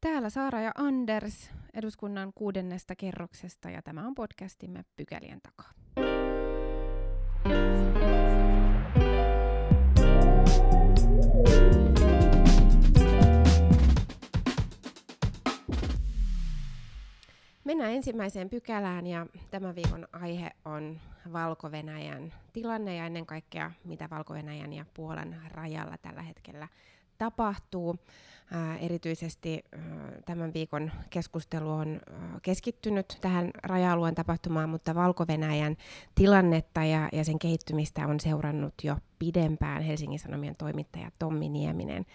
Täällä Saara ja Anders eduskunnan kuudennesta kerroksesta ja tämä on podcastimme Pykälien takaa. Mennään ensimmäiseen pykälään ja tämän viikon aihe on Valko-Venäjän tilanne ja ennen kaikkea mitä Valko-Venäjän ja Puolan rajalla tällä hetkellä tapahtuu. Ää, erityisesti ää, tämän viikon keskustelu on ää, keskittynyt tähän raja-alueen tapahtumaan, mutta Valko-Venäjän tilannetta ja, ja sen kehittymistä on seurannut jo pidempään Helsingin Sanomien toimittaja Tommi Nieminen.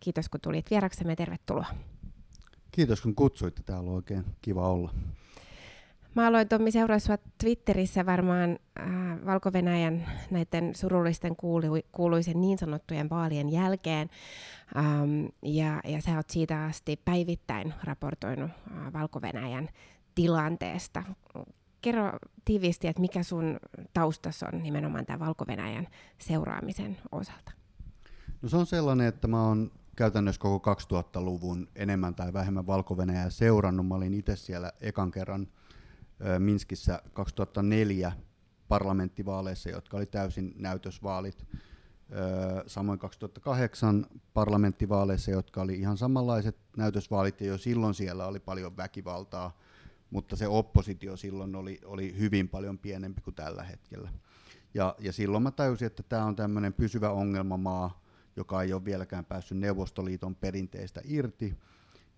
Kiitos kun tulit vieraksemme, tervetuloa. Kiitos kun kutsuitte, täällä on oikein kiva olla. Mä aloin Tommi seuraa Twitterissä varmaan äh, valko näiden surullisten kuulu, kuuluisen niin sanottujen vaalien jälkeen. Ähm, ja, ja sä oot siitä asti päivittäin raportoinut äh, valko tilanteesta. Kerro tiivisti, että mikä sun taustas on nimenomaan tämän valko seuraamisen osalta? No se on sellainen, että mä oon käytännössä koko 2000-luvun enemmän tai vähemmän valko seurannut. Mä olin itse siellä ekan kerran Minskissä 2004 parlamenttivaaleissa, jotka oli täysin näytösvaalit. Samoin 2008 parlamenttivaaleissa, jotka oli ihan samanlaiset näytösvaalit, ja jo silloin siellä oli paljon väkivaltaa, mutta se oppositio silloin oli, oli hyvin paljon pienempi kuin tällä hetkellä. Ja, ja silloin mä tajusin, että tämä on tämmöinen pysyvä ongelmamaa, joka ei ole vieläkään päässyt Neuvostoliiton perinteistä irti.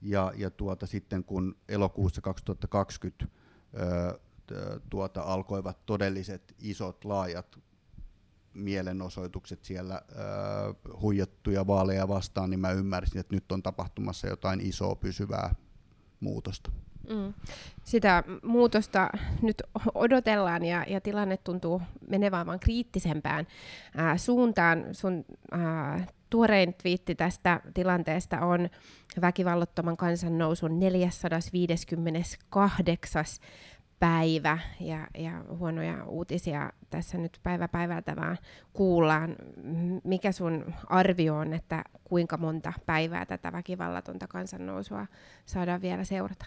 Ja, ja tuota, sitten kun elokuussa 2020 tuota, alkoivat todelliset isot laajat mielenosoitukset siellä äh, huijattuja vaaleja vastaan, niin mä ymmärsin, että nyt on tapahtumassa jotain isoa pysyvää muutosta. Mm. Sitä muutosta nyt odotellaan ja, ja tilanne tuntuu menevän vain kriittisempään ää, suuntaan. Sun ää, tuorein twiitti tästä tilanteesta on väkivallottoman kansannousun 458 päivä ja, ja huonoja uutisia tässä nyt päivä päivältä vaan kuullaan. Mikä sun arvio on, että kuinka monta päivää tätä väkivallatonta kansannousua saadaan vielä seurata?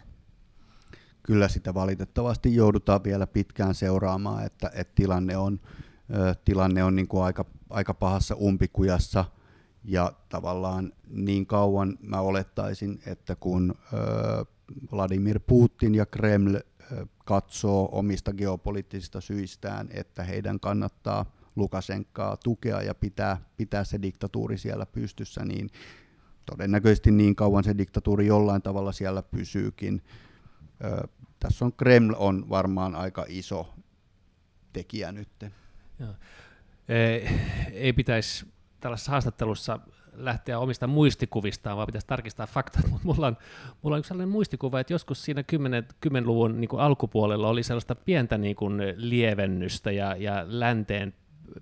Kyllä sitä valitettavasti joudutaan vielä pitkään seuraamaan, että, että tilanne on, tilanne on niin kuin aika, aika pahassa umpikujassa – ja tavallaan niin kauan mä olettaisin, että kun Vladimir Putin ja Kreml katsoo omista geopoliittisista syistään, että heidän kannattaa Lukasenkaa tukea ja pitää, pitää se diktatuuri siellä pystyssä, niin todennäköisesti niin kauan se diktatuuri jollain tavalla siellä pysyykin. tässä on Kreml on varmaan aika iso tekijä nyt. Ei, ei pitäisi tällaisessa haastattelussa lähteä omista muistikuvistaan, vaan pitäisi tarkistaa faktat, mutta mulla on, mulla on yksi sellainen muistikuva, että joskus siinä 10, 10-luvun niin kuin alkupuolella oli sellaista pientä niin kuin lievennystä ja, ja länteen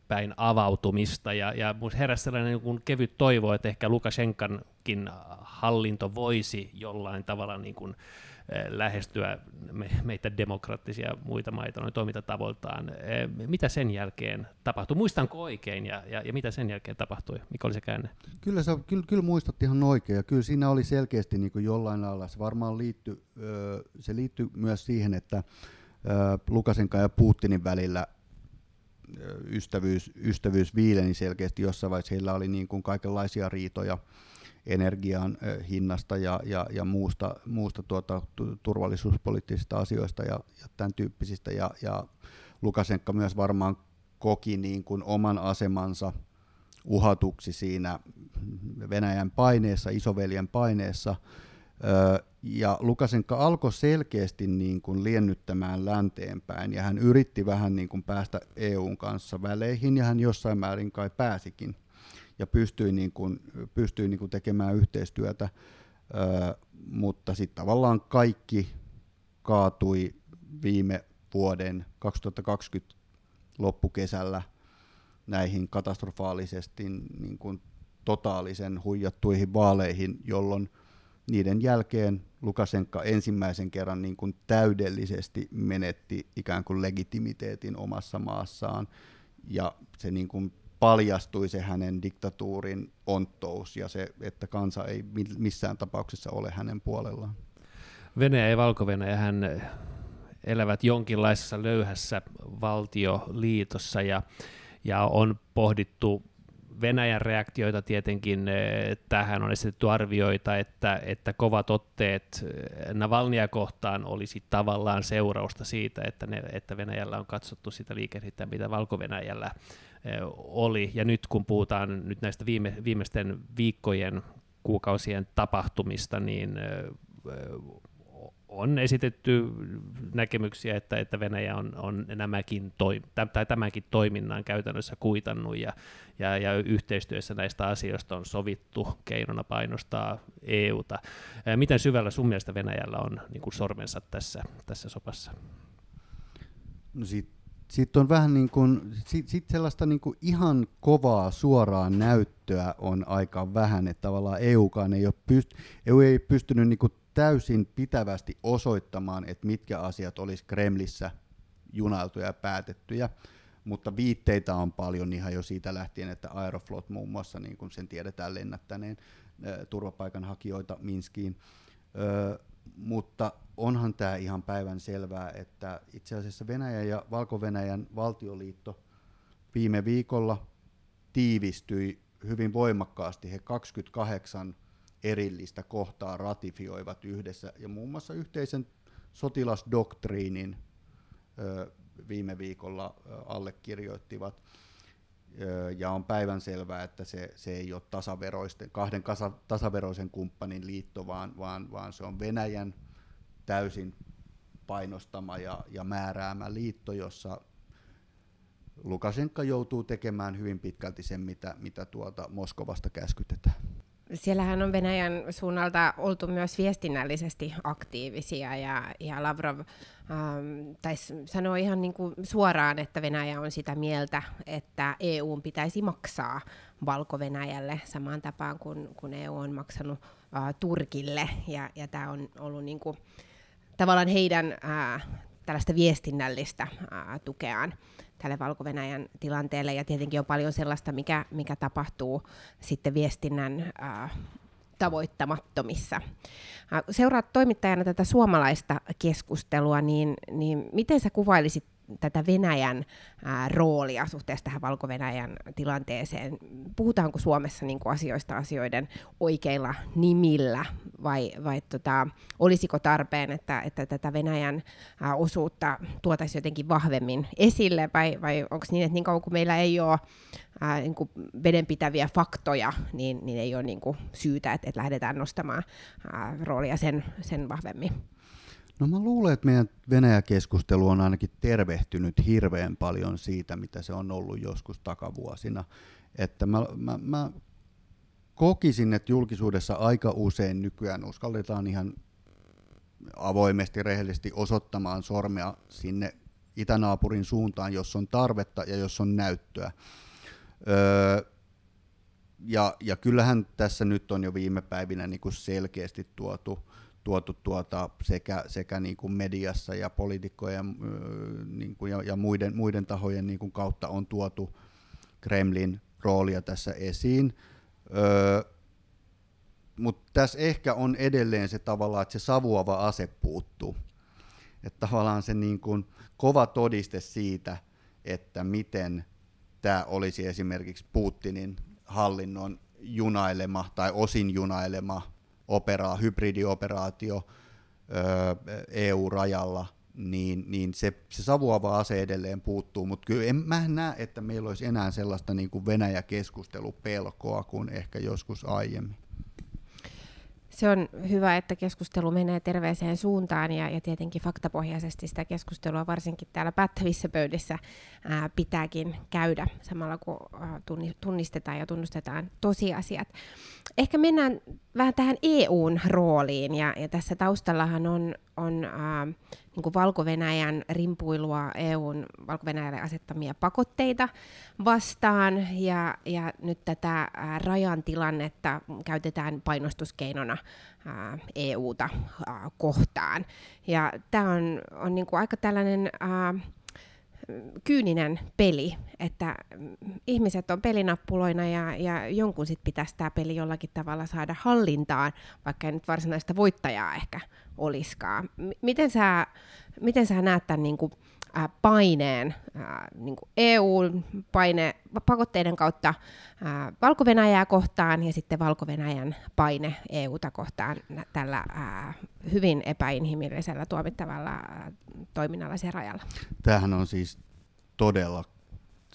päin avautumista, ja, ja heräsi sellainen niin kuin kevyt toivo, että ehkä Lukashenkankin hallinto voisi jollain tavalla niin kuin, lähestyä me, meitä demokraattisia muita maita noin toimintatavoiltaan. Eh, mitä sen jälkeen tapahtui? Muistanko oikein ja, ja, ja mitä sen jälkeen tapahtui? Mikä oli se käänne? Kyllä, sä, kyllä, kyllä muistat ihan oikein ja kyllä siinä oli selkeästi niin kuin jollain lailla. Se varmaan liittyi, se liittyi myös siihen, että Lukasenka ja Putinin välillä ystävyys, ystävyys viileni selkeästi jossain vaiheessa. Heillä oli niin kuin kaikenlaisia riitoja energian hinnasta ja, ja, ja muusta, muusta tuota, turvallisuuspoliittisista asioista ja, ja tämän tyyppisistä. Ja, ja Lukasenka myös varmaan koki niin kuin oman asemansa uhatuksi siinä Venäjän paineessa, isoveljen paineessa. Ja Lukasenka alkoi selkeästi niin kuin liennyttämään länteenpäin ja hän yritti vähän niin kuin päästä EUn kanssa väleihin ja hän jossain määrin kai pääsikin ja pystyi, niin kuin, pystyi niin kuin tekemään yhteistyötä, ö, mutta sitten tavallaan kaikki kaatui viime vuoden 2020 loppukesällä näihin katastrofaalisesti niin kuin totaalisen huijattuihin vaaleihin, jolloin niiden jälkeen Lukasenka ensimmäisen kerran niin kuin täydellisesti menetti ikään kuin legitimiteetin omassa maassaan, ja se niin kuin paljastui se hänen diktatuurin onttous ja se, että kansa ei missään tapauksessa ole hänen puolellaan. Venäjä ja valko hän elävät jonkinlaisessa löyhässä valtioliitossa ja, ja on pohdittu Venäjän reaktioita tietenkin eh, tähän on esitetty arvioita, että, että kovat otteet eh, Navalnia kohtaan olisi tavallaan seurausta siitä, että, ne, että Venäjällä on katsottu sitä liikehdintää, mitä Valko-Venäjällä eh, oli. Ja nyt kun puhutaan nyt näistä viime, viimeisten viikkojen, kuukausien tapahtumista, niin on esitetty näkemyksiä, että, että Venäjä on, on nämäkin toi, tai tämänkin toiminnan käytännössä kuitannut ja, ja, ja yhteistyössä näistä asioista on sovittu keinona painostaa EUta. Miten syvällä sun mielestä Venäjällä on niin kuin sormensa tässä, tässä sopassa? No siitä, siitä on vähän niin kuin, sit, sit sellaista niin kuin ihan kovaa suoraa näyttöä on aika vähän, että tavallaan EUkaan ei ole pyst, EU ei pystynyt niin kuin täysin pitävästi osoittamaan, että mitkä asiat olisi Kremlissä junailtuja ja päätettyjä, mutta viitteitä on paljon ihan jo siitä lähtien, että Aeroflot muun muassa, niin kuin sen tiedetään lennättäneen turvapaikanhakijoita Minskiin, ö, mutta onhan tämä ihan päivän selvää, että itse asiassa Venäjän ja Valko-Venäjän valtioliitto viime viikolla tiivistyi hyvin voimakkaasti. He 28 erillistä kohtaa ratifioivat yhdessä, ja muun muassa yhteisen sotilasdoktriinin viime viikolla allekirjoittivat, ja on päivän selvää, että se, se ei ole tasaveroisten, kahden kasa, tasaveroisen kumppanin liitto, vaan, vaan, vaan se on Venäjän täysin painostama ja, ja määräämä liitto, jossa Lukashenka joutuu tekemään hyvin pitkälti sen, mitä, mitä tuolta Moskovasta käskytetään. Siellähän on Venäjän suunnalta oltu myös viestinnällisesti aktiivisia ja, ja Lavrov ähm, taisi sanoa ihan niin kuin suoraan, että Venäjä on sitä mieltä, että EU pitäisi maksaa Valko-Venäjälle samaan tapaan kuin kun EU on maksanut äh, Turkille. Ja, ja tämä on ollut niin kuin, tavallaan heidän äh, tällaista viestinnällistä äh, tukeaan tälle valko tilanteelle, ja tietenkin on paljon sellaista, mikä, mikä tapahtuu sitten viestinnän äh, tavoittamattomissa. Seuraat toimittajana tätä suomalaista keskustelua, niin, niin miten sä kuvailisit tätä Venäjän ää, roolia suhteessa tähän Valko-Venäjän tilanteeseen? Puhutaanko Suomessa niin kuin asioista asioiden oikeilla nimillä vai, vai tota, olisiko tarpeen, että, että tätä Venäjän ää, osuutta tuotaisiin jotenkin vahvemmin esille vai, vai onko niin, että niin kauan kuin meillä ei ole ää, niin kuin vedenpitäviä faktoja, niin, niin ei ole niin kuin syytä, että, että lähdetään nostamaan ää, roolia sen, sen vahvemmin? No mä luulen, että meidän Venäjä-keskustelu on ainakin tervehtynyt hirveän paljon siitä, mitä se on ollut joskus takavuosina. Että mä, mä, mä kokisin, että julkisuudessa aika usein nykyään uskalletaan ihan avoimesti, rehellisesti osoittamaan sormea sinne itänaapurin suuntaan, jos on tarvetta ja jos on näyttöä. Öö, ja, ja kyllähän tässä nyt on jo viime päivinä niin kuin selkeästi tuotu tuotu tuota sekä, sekä niin kuin mediassa ja poliitikkojen niin kuin ja, ja muiden, muiden tahojen niin kuin kautta on tuotu Kremlin roolia tässä esiin. Öö, Mutta tässä ehkä on edelleen se tavallaan, että se savuava ase puuttuu. Että tavallaan se niin kuin kova todiste siitä, että miten tämä olisi esimerkiksi Putinin hallinnon junailema tai osin junailema operaa, hybridioperaatio EU-rajalla, niin, niin se, se savuava ase edelleen puuttuu, mutta kyllä en, mä näe, että meillä olisi enää sellaista niin kuin Venäjä-keskustelupelkoa kuin ehkä joskus aiemmin se on hyvä, että keskustelu menee terveeseen suuntaan ja, ja tietenkin faktapohjaisesti sitä keskustelua varsinkin täällä päättävissä pöydissä ää, pitääkin käydä samalla kun ää, tunnistetaan ja tunnustetaan tosiasiat. Ehkä mennään vähän tähän EUn rooliin ja, ja tässä taustallahan on, on ää, niin kuin Valko-Venäjän rimpuilua EUn valko asettamia pakotteita vastaan, ja, ja nyt tätä rajan tilannetta käytetään painostuskeinona ää, EUta ää, kohtaan. Ja tämä on, on niin kuin aika tällainen... Ää, kyyninen peli, että ihmiset on pelinappuloina ja, ja jonkun sitten pitäisi tämä peli jollakin tavalla saada hallintaan, vaikka ei nyt varsinaista voittajaa ehkä olisikaan. M- miten, sä, miten sä näet tämän niin kuin, äh, paineen, äh, niin EU-paine pakotteiden kautta äh, valko kohtaan ja sitten valko paine EUta kohtaan tällä hyvin epäinhimillisellä tuomittavalla toiminnalla siellä rajalla. Tämähän on siis todella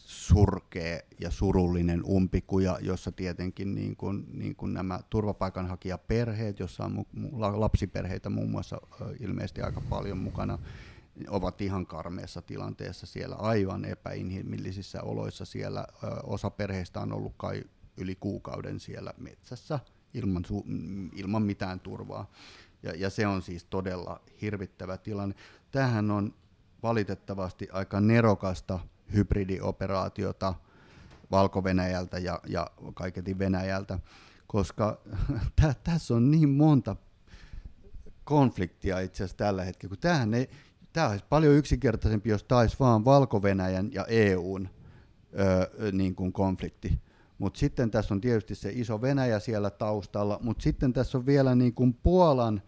surkea ja surullinen umpikuja, jossa tietenkin niin kuin, niin kuin nämä turvapaikanhakijaperheet, jossa on lapsiperheitä muun muassa ilmeisesti aika paljon mukana, ovat ihan karmeessa tilanteessa siellä, aivan epäinhimillisissä oloissa siellä. Osa perheistä on ollut kai yli kuukauden siellä metsässä ilman, su- ilman mitään turvaa. Ja, ja se on siis todella hirvittävä tilanne. Tämähän on valitettavasti aika nerokasta hybridioperaatiota valko ja, ja kaiketi Venäjältä, koska tä, tässä on niin monta konfliktia itse asiassa tällä hetkellä, kun tämähän ei, Tämä olisi paljon yksinkertaisempi, jos tämä olisi vaan valko ja EUn öö, niin kuin konflikti. Mutta sitten tässä on tietysti se iso Venäjä siellä taustalla, mutta sitten tässä on vielä niin kuin Puolan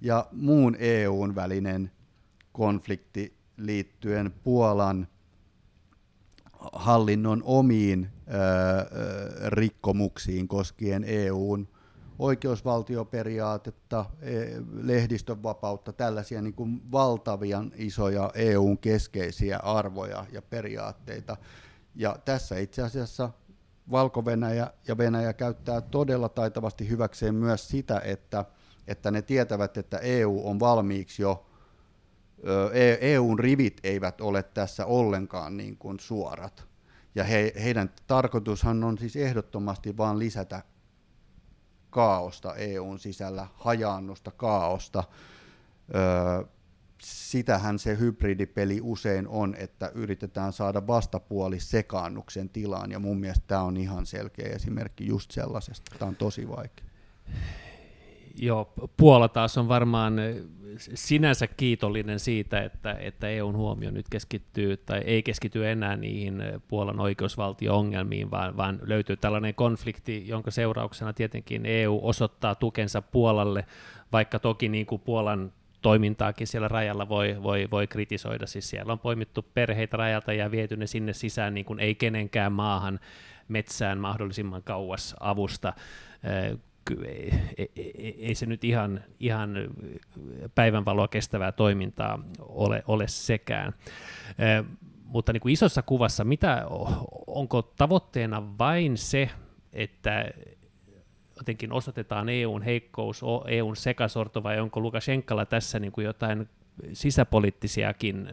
ja muun EUn välinen konflikti liittyen Puolan hallinnon omiin öö, rikkomuksiin koskien EUn oikeusvaltioperiaatetta, e, lehdistön vapautta, tällaisia niin kuin valtavia isoja EUn keskeisiä arvoja ja periaatteita. Ja tässä itse asiassa Valko-Venäjä ja Venäjä käyttää todella taitavasti hyväkseen myös sitä, että, että ne tietävät, että EU on valmiiksi jo, EUn e rivit eivät ole tässä ollenkaan niin kuin suorat. Ja he, heidän tarkoitushan on siis ehdottomasti vain lisätä kaaosta EUn sisällä, hajaannusta, kaaosta. Öö, sitähän se hybridipeli usein on, että yritetään saada vastapuoli sekaannuksen tilaan, ja mun mielestä tämä on ihan selkeä esimerkki just sellaisesta. Tämä on tosi vaikea. Joo, Puola taas on varmaan sinänsä kiitollinen siitä, että, että EUn huomio nyt keskittyy tai ei keskity enää niihin Puolan oikeusvaltio-ongelmiin, vaan, vaan löytyy tällainen konflikti, jonka seurauksena tietenkin EU osoittaa tukensa Puolalle, vaikka toki niin kuin Puolan toimintaakin siellä rajalla voi, voi, voi kritisoida. Siis siellä on poimittu perheitä rajalta ja viety ne sinne sisään niin kuin ei kenenkään maahan metsään mahdollisimman kauas avusta ei, ei, ei se nyt ihan, ihan päivänvaloa kestävää toimintaa ole, ole sekään. Mutta niin kuin isossa kuvassa, mitä, onko tavoitteena vain se, että jotenkin osoitetaan EUn heikkous, EUn sekasorto, vai onko Lukashenkalla tässä niin kuin jotain sisäpoliittisiakin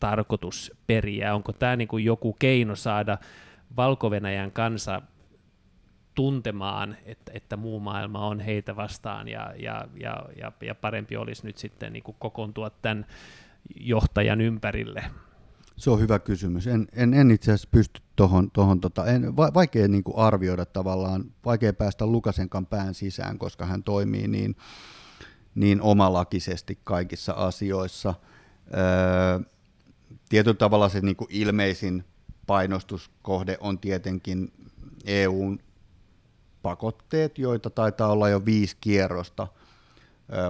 tarkoitusperiä? Onko tämä niin kuin joku keino saada valko kansa tuntemaan, että, että muu maailma on heitä vastaan ja, ja, ja, ja, ja parempi olisi nyt sitten niin kuin kokoontua tämän johtajan ympärille? Se on hyvä kysymys. En, en, en itse asiassa pysty tuohon, tohon, tota, vaikea niin kuin arvioida tavallaan, vaikea päästä Lukasenkan pään sisään, koska hän toimii niin, niin omalakisesti kaikissa asioissa. Öö, tietyllä tavalla se niin kuin ilmeisin painostuskohde on tietenkin EUn pakotteet, joita taitaa olla jo viisi kierrosta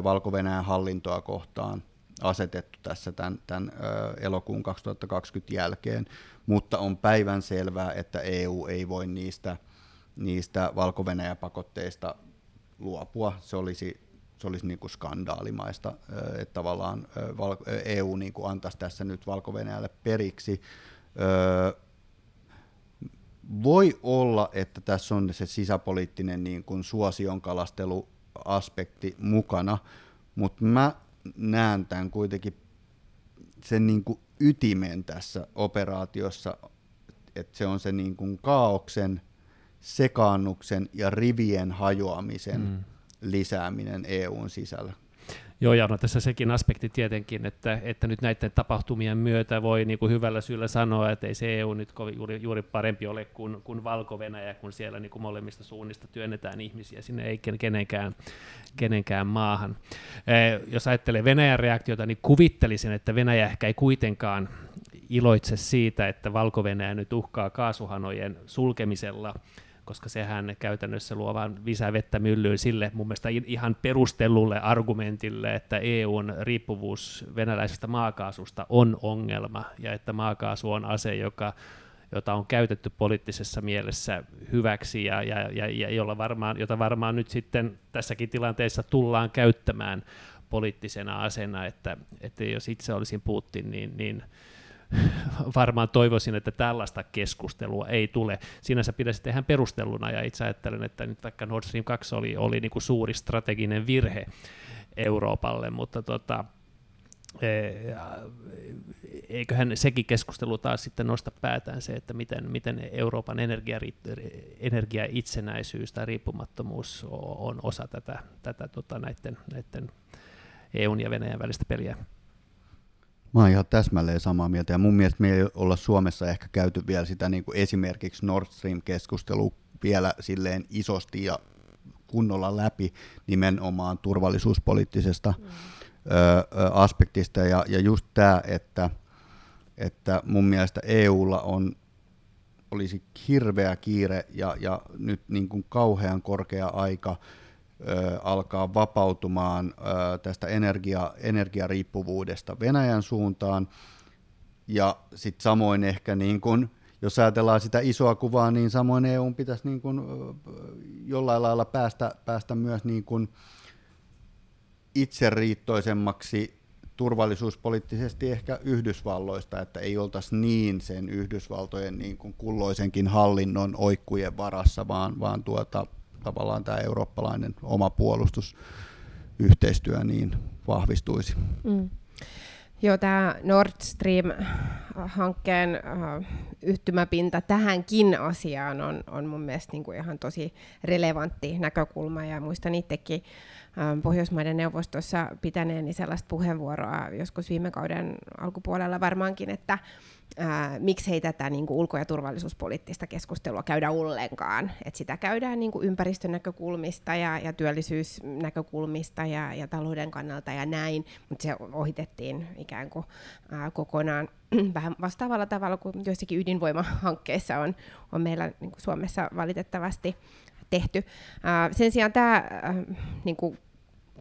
valko hallintoa kohtaan asetettu tässä tämän, tämän elokuun 2020 jälkeen, mutta on päivän selvää, että EU ei voi niistä, niistä valko pakotteista luopua. Se olisi, se olisi niin kuin skandaalimaista, että tavallaan EU niin kuin antaisi tässä nyt valko periksi voi olla, että tässä on se sisäpoliittinen niin kuin suosionkalastelu-aspekti mukana, mutta mä näen tämän kuitenkin sen niin kuin ytimen tässä operaatiossa, että se on se niin kuin kaauksen, sekaannuksen ja rivien hajoamisen mm. lisääminen EUn sisällä. Joo, ja no tässä sekin aspekti tietenkin, että, että nyt näiden tapahtumien myötä voi niin kuin hyvällä syyllä sanoa, että ei se EU nyt kovin, juuri, juuri parempi ole kuin, kuin Valko-Venäjä, kun siellä niin kuin molemmista suunnista työnnetään ihmisiä sinne ei kenenkään, kenenkään maahan. Eh, jos ajattelee Venäjän reaktiota, niin kuvittelisin, että Venäjä ehkä ei kuitenkaan iloitse siitä, että Valko-Venäjä nyt uhkaa kaasuhanojen sulkemisella, koska sehän käytännössä luo vain lisää vettä myllyyn sille mun mielestä ihan perustellulle argumentille, että EUn riippuvuus venäläisestä maakaasusta on ongelma ja että maakaasu on ase, joka jota on käytetty poliittisessa mielessä hyväksi ja, ja, ja, ja jolla varmaan, jota varmaan nyt sitten tässäkin tilanteessa tullaan käyttämään poliittisena asena, että, että jos itse olisin Putin, niin, niin varmaan toivoisin, että tällaista keskustelua ei tule. Sinänsä pitäisi tehdä perusteluna, ja itse ajattelen, että nyt vaikka Nord Stream 2 oli, oli niin kuin suuri strateginen virhe Euroopalle, mutta tota, e, eiköhän sekin keskustelu taas sitten nosta päätään se, että miten, miten Euroopan energia, energiaitsenäisyys tai riippumattomuus on osa tätä, tätä tota, näiden, näiden EUn ja Venäjän välistä peliä. Mä oon ihan täsmälleen samaa mieltä ja mun mielestä me ei olla Suomessa ehkä käyty vielä sitä niin kuin esimerkiksi Nord Stream-keskustelua vielä silleen isosti ja kunnolla läpi nimenomaan turvallisuuspoliittisesta mm. ö, aspektista ja, ja just tämä, että, että mun mielestä EUlla on olisi hirveä kiire ja, ja nyt niin kuin kauhean korkea aika alkaa vapautumaan tästä energia, energiariippuvuudesta Venäjän suuntaan. Ja sitten samoin ehkä, niin kun, jos ajatellaan sitä isoa kuvaa, niin samoin EU pitäisi niin kun, jollain lailla päästä, päästä myös niin kun itseriittoisemmaksi turvallisuuspoliittisesti ehkä Yhdysvalloista, että ei oltaisi niin sen Yhdysvaltojen niin kulloisenkin hallinnon oikkujen varassa, vaan, vaan tuota, tavallaan tämä eurooppalainen oma puolustusyhteistyö niin vahvistuisi. Mm. Joo, tämä Nord Stream-hankkeen uh, yhtymäpinta tähänkin asiaan on, on mun mielestä niin kuin ihan tosi relevantti näkökulma, ja muistan itsekin Pohjoismaiden neuvostossa pitäneeni sellaista puheenvuoroa joskus viime kauden alkupuolella varmaankin, että ää, miksei tätä niin kuin ulko- ja turvallisuuspoliittista keskustelua käydä ollenkaan. Et sitä käydään niin kuin ympäristön näkökulmista ja, ja työllisyysnäkökulmista ja, ja talouden kannalta ja näin, mutta se ohitettiin ikään kuin ää, kokonaan vähän vastaavalla tavalla kuin joissakin ydinvoimahankkeissa on, on meillä niin kuin Suomessa valitettavasti tehty. Sen sijaan tämä niin kuin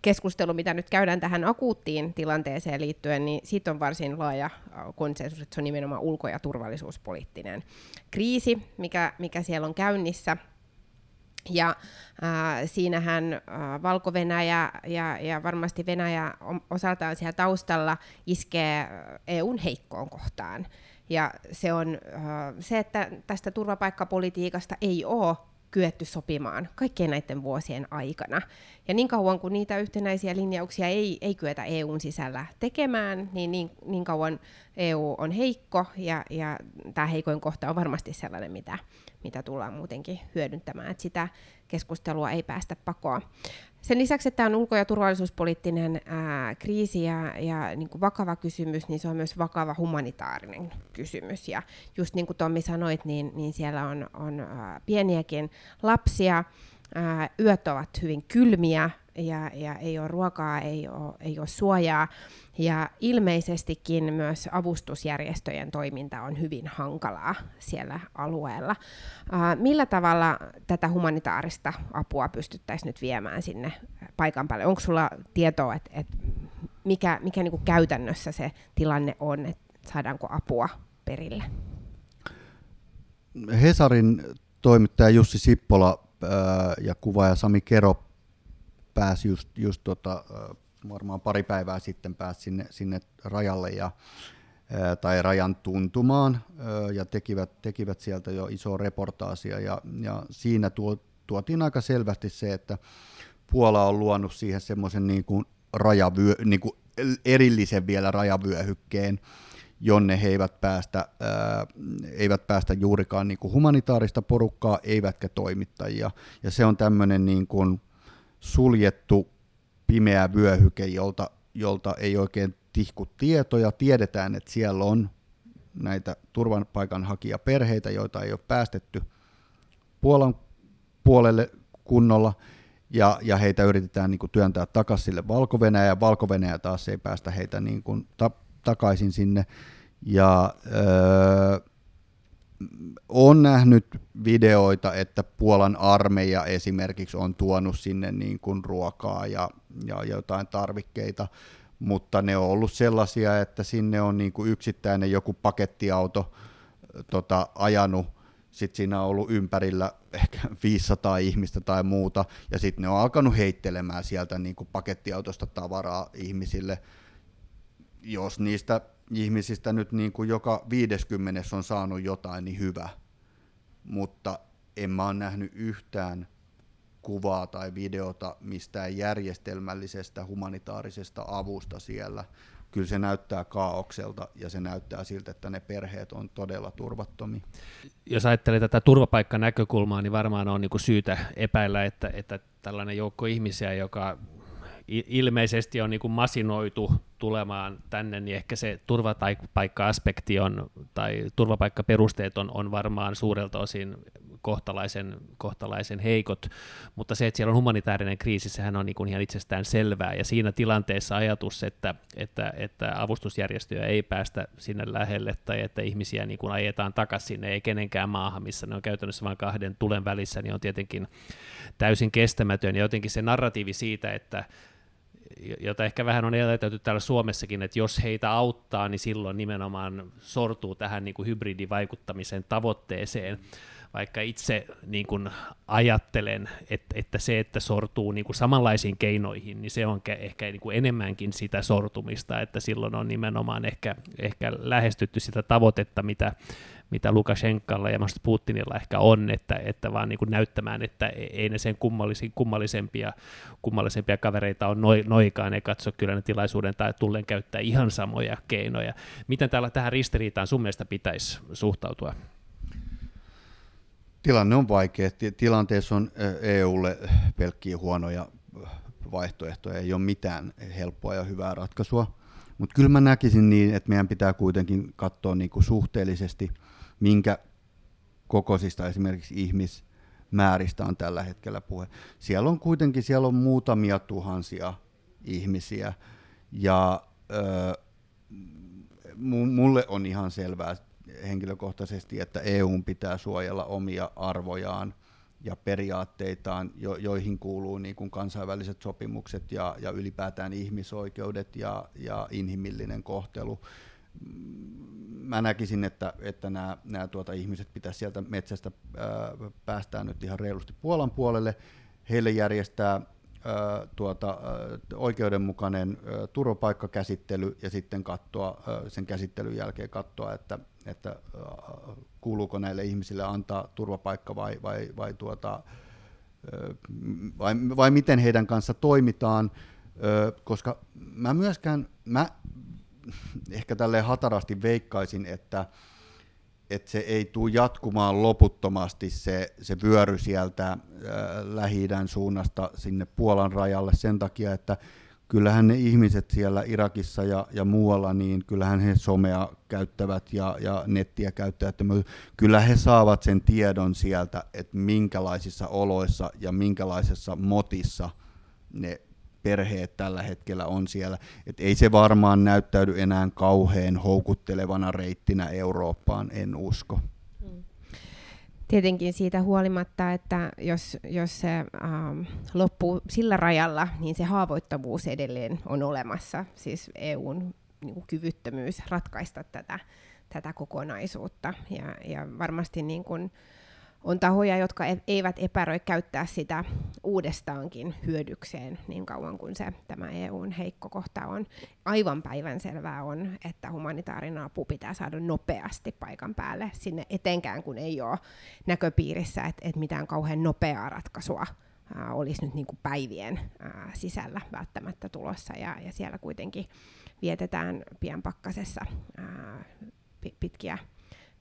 keskustelu, mitä nyt käydään tähän akuuttiin tilanteeseen liittyen, niin siitä on varsin laaja konsensus, että se on nimenomaan ulko- ja turvallisuuspoliittinen kriisi, mikä, mikä siellä on käynnissä. Ja äh, siinähän äh, Valko-Venäjä ja, ja varmasti Venäjä osaltaan siellä taustalla iskee EUn heikkoon kohtaan. Ja se on äh, se, että tästä turvapaikkapolitiikasta ei ole kyetty sopimaan kaikkien näiden vuosien aikana. Ja niin kauan kuin niitä yhtenäisiä linjauksia ei, ei kyetä EUn sisällä tekemään, niin, niin niin kauan EU on heikko, ja, ja tämä heikoin kohta on varmasti sellainen, mitä, mitä tullaan muutenkin hyödyntämään, että sitä keskustelua ei päästä pakoon. Sen lisäksi, että tämä on ulko- ja turvallisuuspoliittinen ää, kriisi ja, ja niin kuin vakava kysymys, niin se on myös vakava humanitaarinen kysymys. Ja just niin kuin Tommi sanoit, niin, niin siellä on, on ää, pieniäkin lapsia, ää, yöt ovat hyvin kylmiä ja, ja ei ole ruokaa, ei ole, ei ole suojaa. Ja ilmeisestikin myös avustusjärjestöjen toiminta on hyvin hankalaa siellä alueella. Ää, millä tavalla tätä humanitaarista apua pystyttäisiin nyt viemään sinne paikan päälle? Onko sulla tietoa, että et mikä, mikä niinku käytännössä se tilanne on, että saadaanko apua perille? Hesarin toimittaja Jussi Sippola ää, ja kuvaaja Sami Kero pääsi just, just tota, varmaan pari päivää sitten pääsi sinne, sinne rajalle ja, tai rajan tuntumaan ja tekivät, tekivät sieltä jo iso reportaasia ja, ja siinä tuo, tuotiin aika selvästi se, että Puola on luonut siihen semmoisen niin kuin rajavyö, niin kuin erillisen vielä rajavyöhykkeen, jonne he eivät päästä, ää, eivät päästä juurikaan niin kuin humanitaarista porukkaa, eivätkä toimittajia. Ja se on tämmöinen niin kuin suljettu pimeä vyöhyke, jolta, jolta ei oikein tihku tietoja. Tiedetään, että siellä on näitä turvapaikanhakijaperheitä, joita ei ole päästetty Puolan puolelle kunnolla, ja, ja heitä yritetään niin kuin, työntää takaisin sille valko ja valko taas ei päästä heitä niin kuin, ta- takaisin sinne. Ja öö, on nähnyt videoita, että Puolan armeija esimerkiksi on tuonut sinne niin kuin ruokaa ja, ja jotain tarvikkeita, mutta ne on ollut sellaisia, että sinne on niin kuin yksittäinen joku pakettiauto tota, ajanut, sitten siinä on ollut ympärillä ehkä 500 ihmistä tai muuta, ja sitten ne on alkanut heittelemään sieltä niin kuin pakettiautosta tavaraa ihmisille. Jos niistä ihmisistä nyt niin kuin joka 50 on saanut jotain, niin hyvä. Mutta en mä ole nähnyt yhtään kuvaa tai videota mistään järjestelmällisestä humanitaarisesta avusta siellä. Kyllä se näyttää kaaukselta ja se näyttää siltä, että ne perheet on todella turvattomia. Jos ajattelee tätä turvapaikkanäkökulmaa, niin varmaan on niin syytä epäillä, että, että tällainen joukko ihmisiä, joka ilmeisesti on niin masinoitu tulemaan tänne, niin ehkä se turvapaikka-aspekti on, tai turvapaikkaperusteet on, on varmaan suurelta osin kohtalaisen, kohtalaisen heikot, mutta se, että siellä on humanitaarinen kriisi, sehän on niin ihan itsestään selvää, ja siinä tilanteessa ajatus, että, että, että avustusjärjestöjä ei päästä sinne lähelle, tai että ihmisiä niin ajetaan takaisin sinne, ei kenenkään maahan, missä ne on käytännössä vain kahden tulen välissä, niin on tietenkin täysin kestämätön, ja jotenkin se narratiivi siitä, että jota ehkä vähän on elätetty täällä Suomessakin, että jos heitä auttaa, niin silloin nimenomaan sortuu tähän niin kuin hybridivaikuttamisen tavoitteeseen. Vaikka itse niin kuin ajattelen, että, että se, että sortuu niin kuin samanlaisiin keinoihin, niin se on ehkä niin kuin enemmänkin sitä sortumista, että silloin on nimenomaan ehkä, ehkä lähestytty sitä tavoitetta, mitä, mitä Lukashenkalla ja Putinilla ehkä on, että, että vaan niin kuin näyttämään, että e-, ei ne sen kummallisempia, kummallisempia kavereita on noi, noikaan, ne katso kyllä ne tilaisuuden tai tullen käyttää ihan samoja keinoja. Miten täällä tähän ristiriitaan sun mielestä pitäisi suhtautua? Tilanne on vaikea. Tilanteessa on EUlle pelkkiä huonoja vaihtoehtoja, ei ole mitään helppoa ja hyvää ratkaisua. Mutta kyllä mä näkisin niin, että meidän pitää kuitenkin katsoa niinku suhteellisesti, minkä kokoisista esimerkiksi ihmismääristä on tällä hetkellä puhe. Siellä on kuitenkin siellä on muutamia tuhansia ihmisiä, ja ö, mulle on ihan selvää, henkilökohtaisesti, että EU pitää suojella omia arvojaan ja periaatteitaan, jo, joihin kuuluu niin kuin kansainväliset sopimukset ja, ja ylipäätään ihmisoikeudet ja, ja inhimillinen kohtelu. Mä näkisin, että, että nämä, nämä tuota, ihmiset pitäisi sieltä metsästä ää, päästää nyt ihan reilusti Puolan puolelle. Heille järjestää tuota, oikeudenmukainen turvapaikkakäsittely ja sitten katsoa, sen käsittelyn jälkeen katsoa, että, että kuuluuko näille ihmisille antaa turvapaikka vai, vai, vai, tuota, vai, vai miten heidän kanssa toimitaan, koska mä myöskään, mä ehkä tälleen hatarasti veikkaisin, että että se ei tule jatkumaan loputtomasti se, se vyöry sieltä äh, lähi suunnasta sinne Puolan rajalle sen takia, että kyllähän ne ihmiset siellä Irakissa ja, ja muualla, niin kyllähän he somea käyttävät ja, ja nettiä käyttävät. Kyllä he saavat sen tiedon sieltä, että minkälaisissa oloissa ja minkälaisessa motissa ne perheet tällä hetkellä on siellä. Et ei se varmaan näyttäydy enää kauhean houkuttelevana reittinä Eurooppaan, en usko. Mm. Tietenkin siitä huolimatta, että jos, jos se ähm, loppuu sillä rajalla, niin se haavoittavuus edelleen on olemassa, siis EUn niin kuin kyvyttömyys ratkaista tätä, tätä kokonaisuutta. Ja, ja varmasti niin kuin, on tahoja, jotka e- eivät epäröi käyttää sitä uudestaankin hyödykseen niin kauan kuin se tämä EUn heikko kohta on. Aivan päivänselvää on, että humanitaarinen apu pitää saada nopeasti paikan päälle sinne, etenkään kun ei ole näköpiirissä, että, että mitään kauhean nopeaa ratkaisua ää, olisi nyt niin kuin päivien ää, sisällä välttämättä tulossa, ja, ja siellä kuitenkin vietetään pienpakkasessa ää, pitkiä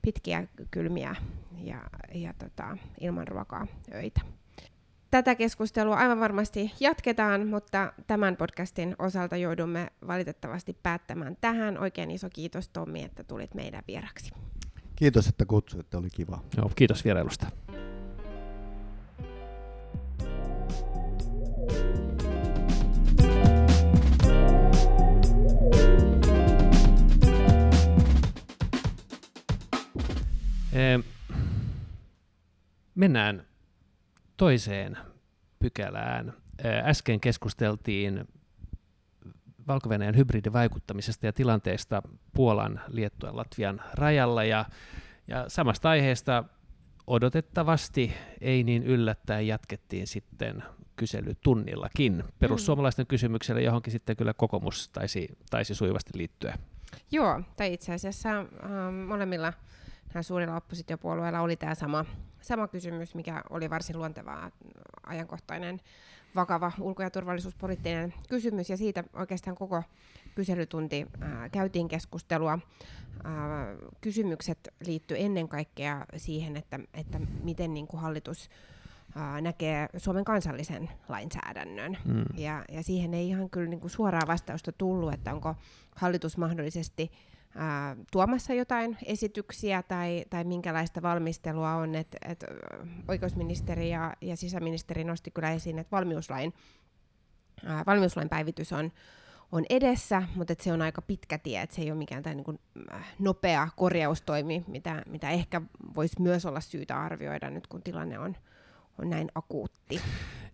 pitkiä kylmiä ja, ja tota, ilman ruokaa öitä. tätä keskustelua aivan varmasti jatketaan, mutta tämän podcastin osalta joudumme valitettavasti päättämään tähän. Oikein iso kiitos Tommi, että tulit meidän vieraksi. Kiitos, että kutsuitte, oli kiva. Joo, kiitos vierailusta. Mennään toiseen pykälään. Äsken keskusteltiin valko hybridivaikuttamisesta ja tilanteesta Puolan, Liettuan, Latvian rajalla ja, ja samasta aiheesta odotettavasti ei niin yllättäen jatkettiin sitten kyselytunnillakin. Perussuomalaisten mm. kysymykselle johonkin sitten kyllä kokoomus taisi, taisi sujuvasti liittyä. Joo, tai itse asiassa ähm, molemmilla suurilla oppositiopuolueilla oli tämä sama, sama kysymys, mikä oli varsin luontevaa ajankohtainen vakava ulko- ja turvallisuuspoliittinen kysymys, ja siitä oikeastaan koko kyselytunti ää, käytiin keskustelua. Ää, kysymykset liittyy ennen kaikkea siihen, että, että miten niin kuin hallitus ää, näkee Suomen kansallisen lainsäädännön. Mm. Ja, ja siihen ei ihan kyllä niin kuin suoraa vastausta tullut, että onko hallitus mahdollisesti ää, tuomassa jotain esityksiä tai, tai minkälaista valmistelua on. Et, et, oikeusministeri ja, ja sisäministeri nosti kyllä esiin, että valmiuslain, valmiuslain päivitys on, on edessä, mutta se on aika pitkä tie, että se ei ole mikään tämä niin nopea korjaustoimi, mitä, mitä ehkä voisi myös olla syytä arvioida nyt, kun tilanne on näin akuutti.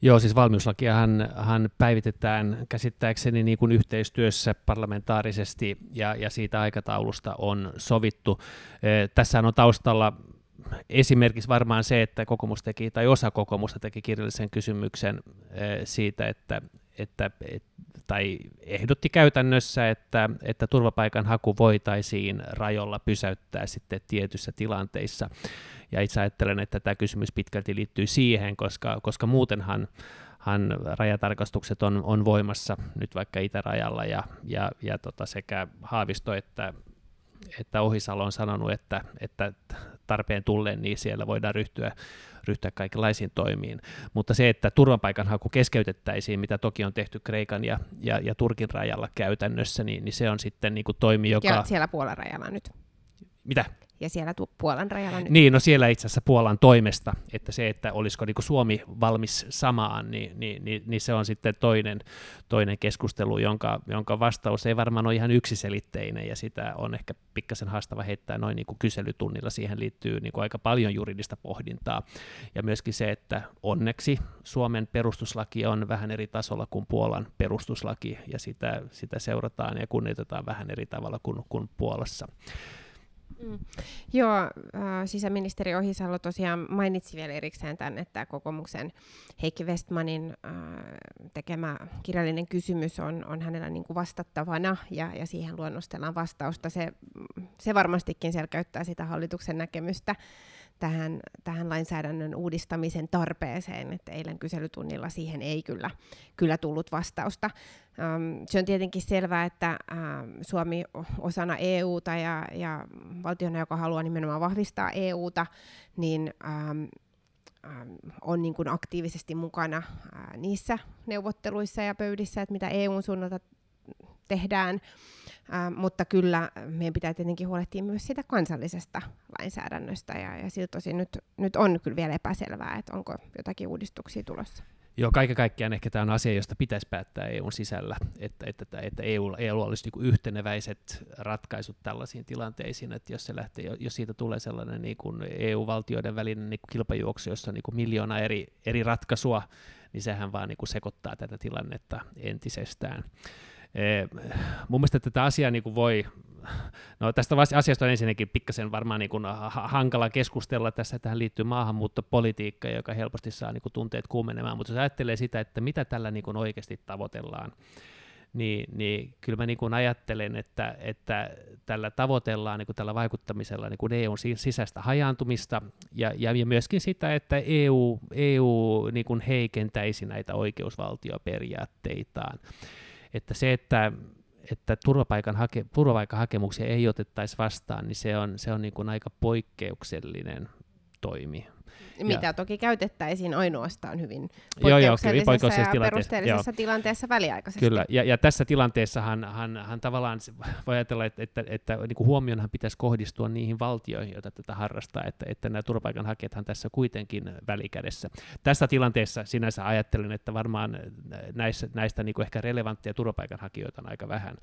Joo, siis valmiuslakiahan hän päivitetään käsittääkseni niin kuin yhteistyössä parlamentaarisesti ja, ja siitä aikataulusta on sovittu. E, tässä on taustalla esimerkiksi varmaan se, että kokoomus teki, tai osa kokoomusta teki kirjallisen kysymyksen e, siitä, että, että et, tai ehdotti käytännössä, että, että turvapaikan haku voitaisiin rajolla pysäyttää sitten tietyissä tilanteissa. Ja itse ajattelen, että tämä kysymys pitkälti liittyy siihen, koska, koska muutenhan han, rajatarkastukset on, on voimassa nyt vaikka itärajalla ja, ja, ja tota sekä Haavisto että, että Ohisalo on sanonut, että, että tarpeen tulleen niin siellä voidaan ryhtyä, ryhtyä kaikenlaisiin toimiin. Mutta se, että turvapaikanhaku keskeytettäisiin, mitä toki on tehty Kreikan ja, ja, ja Turkin rajalla käytännössä, niin, niin se on sitten niin kuin toimi, joka... Ja siellä Puolan rajalla nyt. Mitä? ja siellä Puolan rajalla nyt. Niin, no siellä itse asiassa Puolan toimesta, että se, että olisiko niin Suomi valmis samaan, niin, niin, niin, niin se on sitten toinen, toinen keskustelu, jonka, jonka vastaus ei varmaan ole ihan yksiselitteinen, ja sitä on ehkä pikkasen haastava heittää noin niin kuin kyselytunnilla. Siihen liittyy niin kuin aika paljon juridista pohdintaa, ja myöskin se, että onneksi Suomen perustuslaki on vähän eri tasolla kuin Puolan perustuslaki, ja sitä, sitä seurataan ja kunnioitetaan vähän eri tavalla kuin, kuin Puolassa. Mm. Joo, äh, sisäministeri Ohisalo tosiaan mainitsi vielä erikseen tämän, että kokoomuksen Heikki Westmanin äh, tekemä kirjallinen kysymys on, on hänellä niin kuin vastattavana ja, ja siihen luonnostellaan vastausta. Se, se varmastikin selkeyttää sitä hallituksen näkemystä tähän, tähän lainsäädännön uudistamisen tarpeeseen, että eilen kyselytunnilla siihen ei kyllä, kyllä tullut vastausta. Um, se on tietenkin selvää, että um, Suomi osana EUta ja, ja valtiona, joka haluaa nimenomaan vahvistaa EUta, niin um, on niin kuin aktiivisesti mukana uh, niissä neuvotteluissa ja pöydissä, että mitä EUn suunnalta tehdään. Äh, mutta kyllä meidän pitää tietenkin huolehtia myös siitä kansallisesta lainsäädännöstä, ja, ja siltä tosin nyt, nyt on kyllä vielä epäselvää, että onko jotakin uudistuksia tulossa. Joo, kaiken kaikkiaan ehkä tämä on asia, josta pitäisi päättää EUn sisällä, että, että, että EU, EU olisi niin yhteneväiset ratkaisut tällaisiin tilanteisiin, että jos, se lähtee, jos siitä tulee sellainen niin kuin EU-valtioiden välinen niin kuin kilpajuoksu, jossa on niin kuin miljoona eri, eri ratkaisua, niin sehän vaan niin kuin sekoittaa tätä tilannetta entisestään. Eh, mun mielestä tätä asiaa niin kuin voi, no tästä asiasta on ensinnäkin pikkasen varmaan niin kuin hankala keskustella, tässä tähän liittyy maahanmuuttopolitiikka, joka helposti saa niin kuin tunteet kuumenemaan, mutta jos ajattelee sitä, että mitä tällä niin kuin oikeasti tavoitellaan, niin, niin kyllä mä niin kuin ajattelen, että, että tällä tavoitellaan niin kuin tällä vaikuttamisella niin kuin EUn sisäistä hajaantumista ja, ja, ja myöskin sitä, että EU, EU niin kuin heikentäisi näitä oikeusvaltioperiaatteitaan että se, että, että turvapaikan hake, turvapaikkahakemuksia ei otettaisi vastaan, niin se on, se on niin kuin aika poikkeuksellinen toimi. Mitä ja, toki käytettäisiin ainoastaan hyvin joo, joo, poikkeuksellisessa ja perusteellisessa joo. tilanteessa väliaikaisesti. Kyllä, ja, ja tässä tilanteessa hän, hän, hän tavallaan voi ajatella, että, että, että niin kuin huomionhan pitäisi kohdistua niihin valtioihin, joita tätä harrastaa, että, että nämä turvapaikanhakijathan tässä kuitenkin välikädessä. Tässä tilanteessa sinänsä ajattelen, että varmaan näissä, näistä niin kuin ehkä relevantteja turvapaikanhakijoita on aika vähän,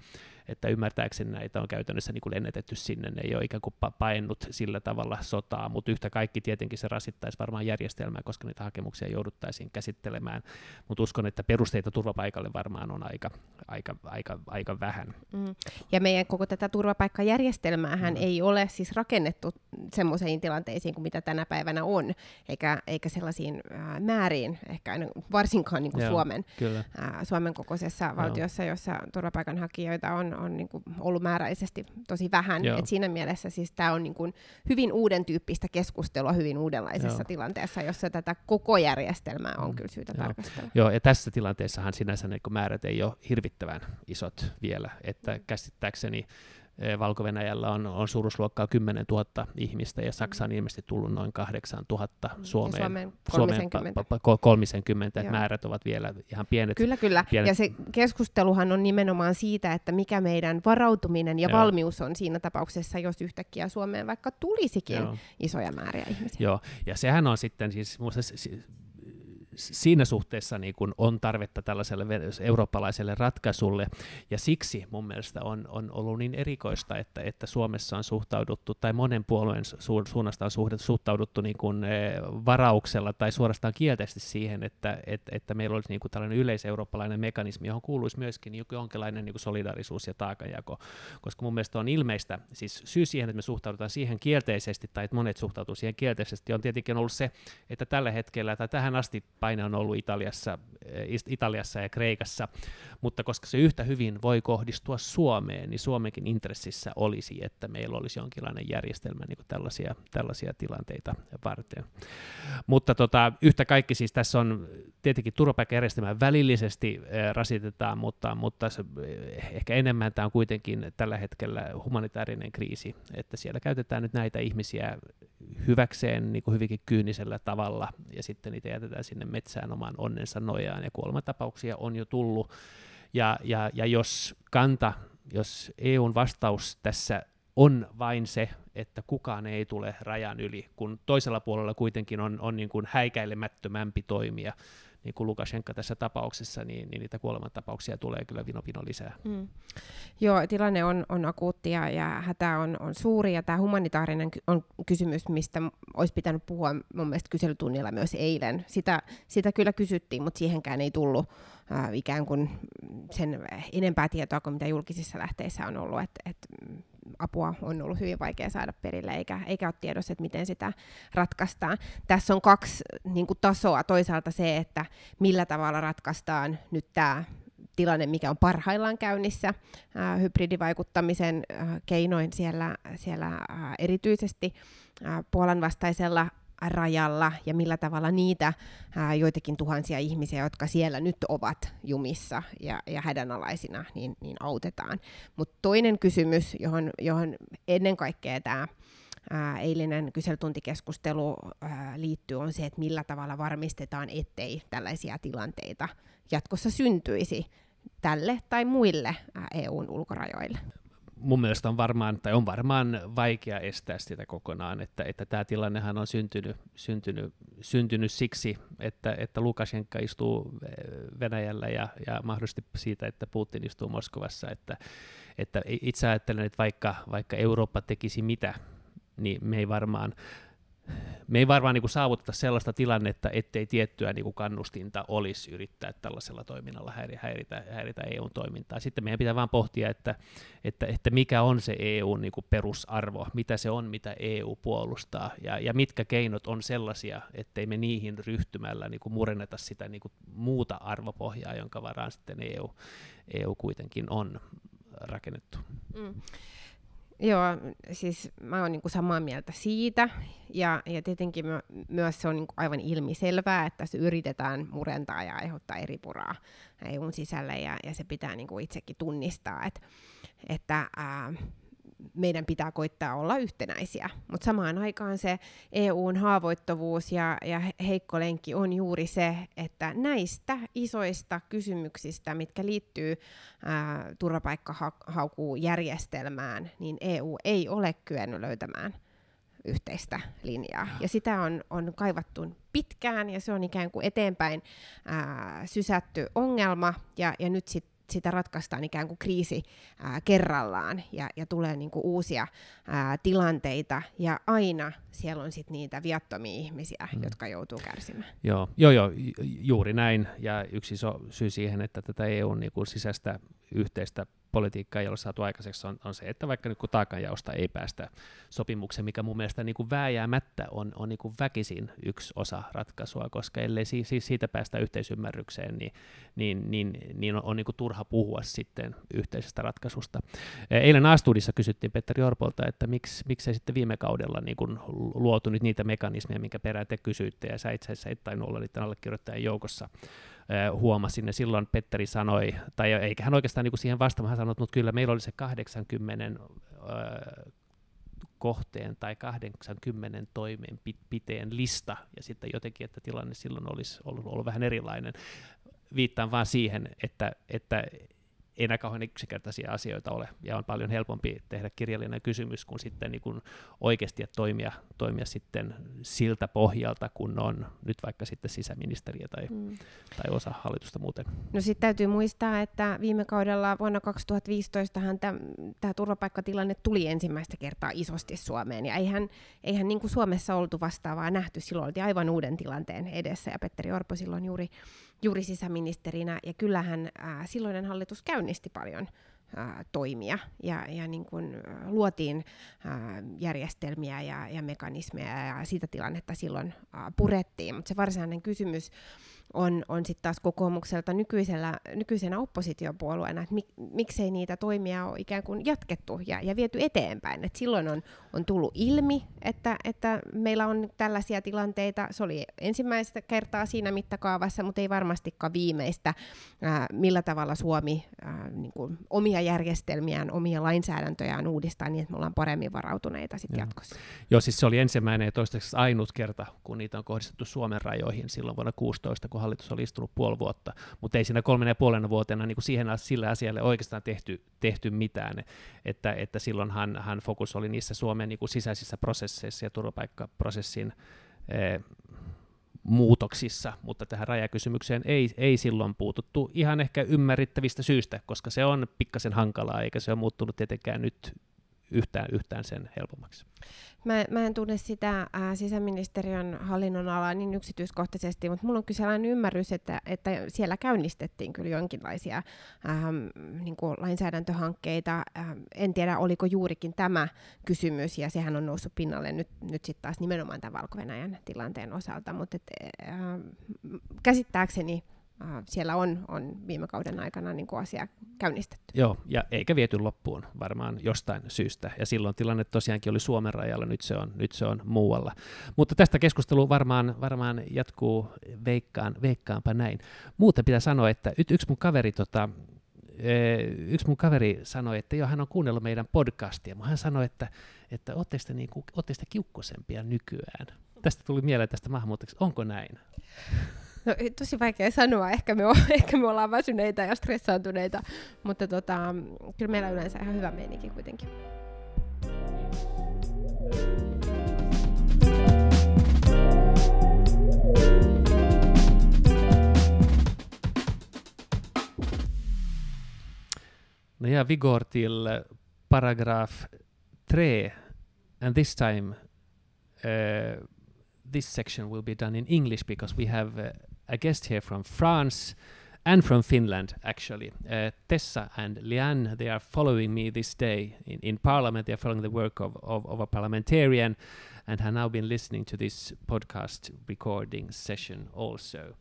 että ymmärtääkseni näitä on käytännössä niin kuin lennetetty sinne, ne ei ole ikään kuin paennut sillä tavalla sotaa, mutta yhtä kaikki tietenkin se rasittaisi varmaan järjestelmää, koska niitä hakemuksia jouduttaisiin käsittelemään, mutta uskon, että perusteita turvapaikalle varmaan on aika, aika, aika, aika vähän. Mm. Ja meidän koko tätä turvapaikkajärjestelmäähän mm. ei ole siis rakennettu semmoisiin tilanteisiin kuin mitä tänä päivänä on, eikä, eikä sellaisiin äh, määriin, ehkä aina, varsinkaan niin kuin Joo, Suomen, äh, Suomen kokoisessa valtiossa, Joo. jossa turvapaikanhakijoita on, on niin kuin ollut määräisesti tosi vähän. Et siinä mielessä siis tämä on niin kuin hyvin uuden tyyppistä keskustelua hyvin uudenlaisessa Joo. tilanteessa, jossa tätä koko järjestelmää on mm. kyllä syytä Joo. tarkastella. Joo, ja tässä tilanteessahan sinänsä niin määrät ei ole hirvittävän isot vielä, että mm. käsittääkseni valko on, on suuruusluokkaa 10 000 ihmistä ja Saksa on ilmeisesti tullut noin 8 000 Suomeen. Suomeen 30. Suomeen 30, että määrät ovat vielä ihan pienet. Kyllä, kyllä. Pienet. Ja se keskusteluhan on nimenomaan siitä, että mikä meidän varautuminen ja Joo. valmius on siinä tapauksessa, jos yhtäkkiä Suomeen vaikka tulisikin Joo. isoja määriä ihmisiä. Joo, ja sehän on sitten siis, siinä suhteessa niin kuin on tarvetta tällaiselle eurooppalaiselle ratkaisulle, ja siksi mun mielestä on, on ollut niin erikoista, että, että Suomessa on suhtauduttu, tai monen puolueen su, suunnasta on suhtauduttu niin kuin, e, varauksella tai suorastaan kielteisesti siihen, että, että, että meillä olisi niin kuin tällainen yleiseurooppalainen mekanismi, johon kuuluisi myöskin jonkinlainen niin kuin solidarisuus ja taakanjako, koska mun mielestä on ilmeistä, siis syy siihen, että me suhtaudutaan siihen kielteisesti, tai että monet suhtautuu siihen kielteisesti, on tietenkin ollut se, että tällä hetkellä tai tähän asti paine on ollut Italiassa, eh, Italiassa ja Kreikassa, mutta koska se yhtä hyvin voi kohdistua Suomeen, niin Suomenkin intressissä olisi, että meillä olisi jonkinlainen järjestelmä niin tällaisia, tällaisia tilanteita varten. Mutta tota, yhtä kaikki siis tässä on tietenkin turvapaikkajärjestelmä välillisesti äh, rasitetaan, mutta, mutta se, eh, ehkä enemmän tämä on kuitenkin tällä hetkellä humanitaarinen kriisi, että siellä käytetään nyt näitä ihmisiä hyväkseen niin kuin hyvinkin kyynisellä tavalla, ja sitten niitä jätetään sinne metsään oman onnensa nojaan, ja kuolematapauksia on jo tullut, ja, ja, ja jos kanta, jos EUn vastaus tässä on vain se, että kukaan ei tule rajan yli, kun toisella puolella kuitenkin on, on niin kuin häikäilemättömämpi toimia, niin kuin Lukashenka tässä tapauksessa, niin, niin niitä kuolemantapauksia tulee kyllä vino vino lisää. Mm. Joo, tilanne on, on akuutti ja, ja hätä on, on suuri, ja tämä humanitaarinen on kysymys, mistä olisi pitänyt puhua mun mielestä kyselytunnilla myös eilen. Sitä, sitä kyllä kysyttiin, mutta siihenkään ei tullut äh, ikään kuin sen enempää tietoa kuin mitä julkisissa lähteissä on ollut, että et apua on ollut hyvin vaikea saada perille, eikä, eikä ole tiedossa, että miten sitä ratkaistaan. Tässä on kaksi niin kuin, tasoa. Toisaalta se, että millä tavalla ratkaistaan nyt tämä tilanne, mikä on parhaillaan käynnissä ää, hybridivaikuttamisen ää, keinoin siellä, siellä ää, erityisesti ää, Puolan vastaisella rajalla ja millä tavalla niitä ää, joitakin tuhansia ihmisiä, jotka siellä nyt ovat jumissa ja, ja hädänalaisina, niin, niin autetaan. Mutta toinen kysymys, johon, johon ennen kaikkea tämä eilinen kyselytuntikeskustelu ää, liittyy, on se, että millä tavalla varmistetaan, ettei tällaisia tilanteita jatkossa syntyisi tälle tai muille ää, EUn ulkorajoille mun mielestä on varmaan, tai on varmaan vaikea estää sitä kokonaan, että, että tämä tilannehan on syntynyt, syntynyt, syntynyt siksi, että, että Lukashenka istuu eh, Venäjällä ja, ja mahdollisesti siitä, että Putin istuu Moskovassa, että, että itse ajattelen, että vaikka, vaikka Eurooppa tekisi mitä, niin me ei varmaan me ei varmaan niin kuin saavuteta sellaista tilannetta, ettei tiettyä niin kuin kannustinta olisi yrittää tällaisella toiminnalla häiritä, häiritä EUn toimintaa. Sitten meidän pitää vaan pohtia, että, että, että mikä on se EUn niin perusarvo, mitä se on, mitä EU puolustaa, ja, ja mitkä keinot on sellaisia, ettei me niihin ryhtymällä niin kuin murenneta sitä niin kuin muuta arvopohjaa, jonka varaan sitten EU, EU kuitenkin on rakennettu. Mm. Joo, siis mä oon niinku samaa mieltä siitä, ja, ja tietenkin my, myös se on niinku aivan ilmiselvää, että se yritetään murentaa ja aiheuttaa eri puraa EUn sisälle, ja, ja se pitää niinku itsekin tunnistaa, et, että ää, meidän pitää koittaa olla yhtenäisiä. Mutta samaan aikaan se EUn haavoittuvuus ja, ja heikko lenkki on juuri se, että näistä isoista kysymyksistä, mitkä liittyy turvapaikkahaukujärjestelmään, niin EU ei ole kyennyt löytämään yhteistä linjaa. Ja sitä on, on kaivattu pitkään ja se on ikään kuin eteenpäin ää, sysätty ongelma ja, ja nyt sitten sitä ratkaistaan ikään kuin kriisi ää, kerrallaan ja, ja tulee niin kuin uusia ää, tilanteita ja aina siellä on sitten niitä viattomia ihmisiä, hmm. jotka joutuu kärsimään. Joo, joo, joo, juuri näin ja yksi iso syy siihen, että tätä EUn niin kuin sisäistä yhteistä politiikkaa ei ole saatu aikaiseksi, on, on se, että vaikka kun taakanjaosta ei päästä sopimukseen, mikä mun mielestä niin kuin vääjäämättä on, on niin kuin väkisin yksi osa ratkaisua, koska ellei si, si, siitä päästä yhteisymmärrykseen, niin, niin, niin, niin on, on niin kuin turha puhua sitten yhteisestä ratkaisusta. Eilen Astudissa kysyttiin Petteri Orpolta, että miksi, miksei sitten viime kaudella niin kuin luotu nyt niitä mekanismeja, minkä perään te kysyitte, ja sä itse asiassa et tainnut olla niiden allekirjoittajien joukossa huomasin, ja silloin Petteri sanoi, tai eikä hän oikeastaan niin kuin siihen vastaamaan, sanoi, että kyllä meillä oli se 80 kohteen tai 80 toimenpiteen lista, ja sitten jotenkin, että tilanne silloin olisi ollut, ollut vähän erilainen. Viittaan vaan siihen, että, että ei enää kauhean yksinkertaisia asioita ole, ja on paljon helpompi tehdä kirjallinen kysymys kuin sitten niin kuin oikeasti toimia, toimia sitten siltä pohjalta, kun on nyt vaikka sitten sisäministeriö tai, mm. tai osa hallitusta muuten. No sitten täytyy muistaa, että viime kaudella vuonna 2015 tämä turvapaikkatilanne tuli ensimmäistä kertaa isosti Suomeen, ja eihän, eihän niin kuin Suomessa oltu vastaavaa nähty, silloin oltiin aivan uuden tilanteen edessä, ja Petteri Orpo silloin juuri juuri sisäministerinä, ja kyllähän ää, silloinen hallitus käynnisti paljon ää, toimia, ja, ja niin kun, ää, luotiin ää, järjestelmiä ja, ja mekanismeja, ja sitä tilannetta silloin ää, purettiin. Mutta se varsinainen kysymys on, on sitten taas kokoomukselta nykyisellä, nykyisenä oppositiopuolueena, että mik, miksei niitä toimia ole ikään kuin jatkettu ja, ja viety eteenpäin. Et silloin on, on tullut ilmi, että, että meillä on tällaisia tilanteita. Se oli ensimmäistä kertaa siinä mittakaavassa, mutta ei varmastikaan viimeistä, ää, millä tavalla Suomi ää, niin kuin omia järjestelmiään, omia lainsäädäntöjään uudistaa niin, että me ollaan paremmin varautuneita sit jatkossa. Joo, siis se oli ensimmäinen ja toistaiseksi ainut kerta, kun niitä on kohdistettu Suomen rajoihin silloin vuonna 16, kun hallitus oli istunut puoli vuotta, mutta ei siinä kolmen ja puolen vuotena niin kuin siihen sillä asialle oikeastaan tehty, tehty mitään, että, että silloinhan hän fokus oli niissä Suomen niin kuin sisäisissä prosesseissa ja turvapaikkaprosessin eh, muutoksissa, mutta tähän rajakysymykseen ei, ei silloin puututtu ihan ehkä ymmärrettävistä syistä, koska se on pikkasen hankalaa, eikä se ole muuttunut tietenkään nyt yhtään, yhtään sen helpommaksi. Mä, mä en tunne sitä ää, sisäministeriön hallinnonalaa niin yksityiskohtaisesti, mutta mulla on kyllä sellainen ymmärrys, että, että siellä käynnistettiin kyllä jonkinlaisia ää, niin kuin lainsäädäntöhankkeita. Ää, en tiedä, oliko juurikin tämä kysymys, ja sehän on noussut pinnalle nyt, nyt sitten taas nimenomaan tämän valko tilanteen osalta, mutta et, ää, käsittääkseni siellä on, on viime kauden aikana niin kuin asia käynnistetty. Joo, ja eikä viety loppuun varmaan jostain syystä. Ja silloin tilanne tosiaankin oli Suomen rajalla, nyt se on, nyt se on muualla. Mutta tästä keskustelu varmaan, varmaan jatkuu veikkaan, veikkaanpa näin. Muuten pitää sanoa, että yksi mun kaveri tota, yksi mun kaveri sanoi, että joo, hän on kuunnellut meidän podcastia, mutta hän sanoi, että, että ootteko te, niinku, ootte te kiukkosempia nykyään? Tästä tuli mieleen tästä maahanmuutoksesta. Onko näin? No, tosi vaikea sanoa. Ehkä me, o- ehkä me ollaan väsyneitä ja stressaantuneita, mutta tota, kyllä meillä yleensä ihan hyvä meininki kuitenkin. No ja, vi går till paragraf 3, and this time uh, this section will be done in English because we have uh, a guest here from France and from Finland, actually. Uh, Tessa and Liane, they are following me this day in, in Parliament. They are following the work of, of, of, a parliamentarian and have now been listening to this podcast recording session also.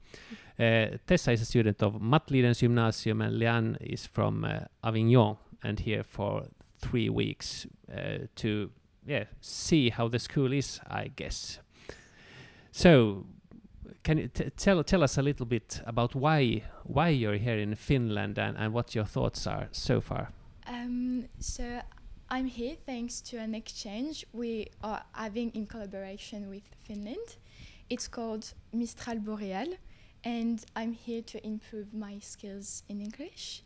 Uh, Tessa is a student of Mattlidens Gymnasium and Liane is from uh, Avignon and here for three weeks uh, to yeah, see how the school is, I guess. So, can you tell tell us a little bit about why why you're here in Finland and, and what your thoughts are so far? Um, so I'm here thanks to an exchange we are having in collaboration with Finland. It's called Mistral Boreal, and I'm here to improve my skills in English.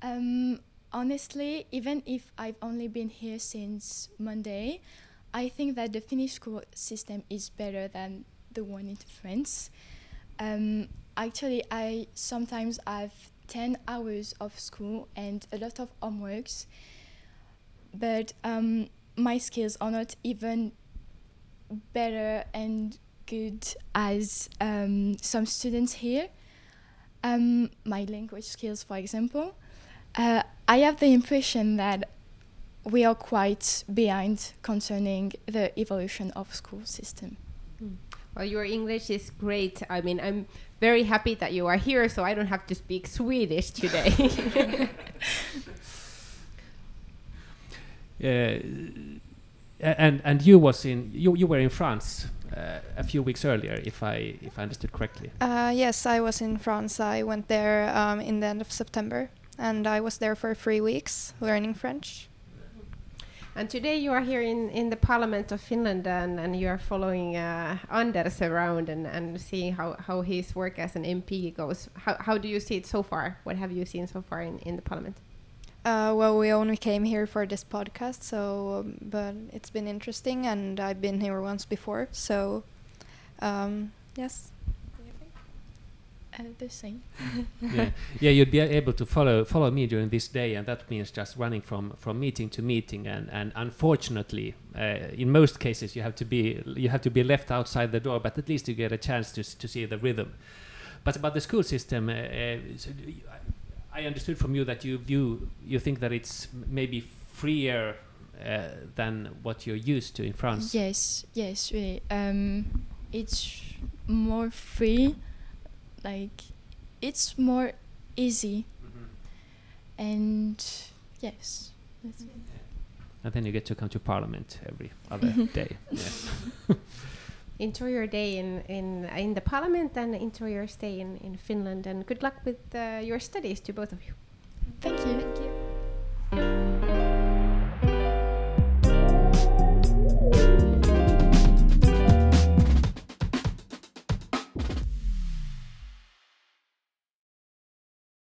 Um, honestly, even if I've only been here since Monday, I think that the Finnish school system is better than the one in France. Um, actually, I sometimes have 10 hours of school and a lot of homeworks, but um, my skills are not even better and good as um, some students here. Um, my language skills, for example. Uh, I have the impression that we are quite behind concerning the evolution of school system. Well, your English is great. I mean, I'm very happy that you are here, so I don't have to speak Swedish today. Uh, and and you was in you, you were in France uh, a few weeks earlier, if I if I understood correctly. Uh, yes, I was in France. I went there um, in the end of September, and I was there for three weeks learning French. And today you are here in, in the Parliament of Finland, and, and you are following uh, Anders around and, and seeing how, how his work as an MP goes. How, how do you see it so far? What have you seen so far in, in the Parliament? Uh, well, we only came here for this podcast, so um, but it's been interesting, and I've been here once before, so um, yes. Uh, the same. yeah. yeah, you'd be able to follow follow me during this day, and that means just running from from meeting to meeting. And and unfortunately, uh, in most cases, you have to be you have to be left outside the door, but at least you get a chance to to see the rhythm. But about the school system, uh, uh, so I- understood from you that you view you think that it's maybe freer uh, than what you're used to in France. Yes, yes, really. Um, it's more free, like it's more easy, Mhm. and yes, that's it. And then you get to come to Parliament every other day. Enjoy your day in, in, in the Parliament and enjoy your stay in, in Finland, and good luck with uh, your studies to both of you. Thank you. Thank you.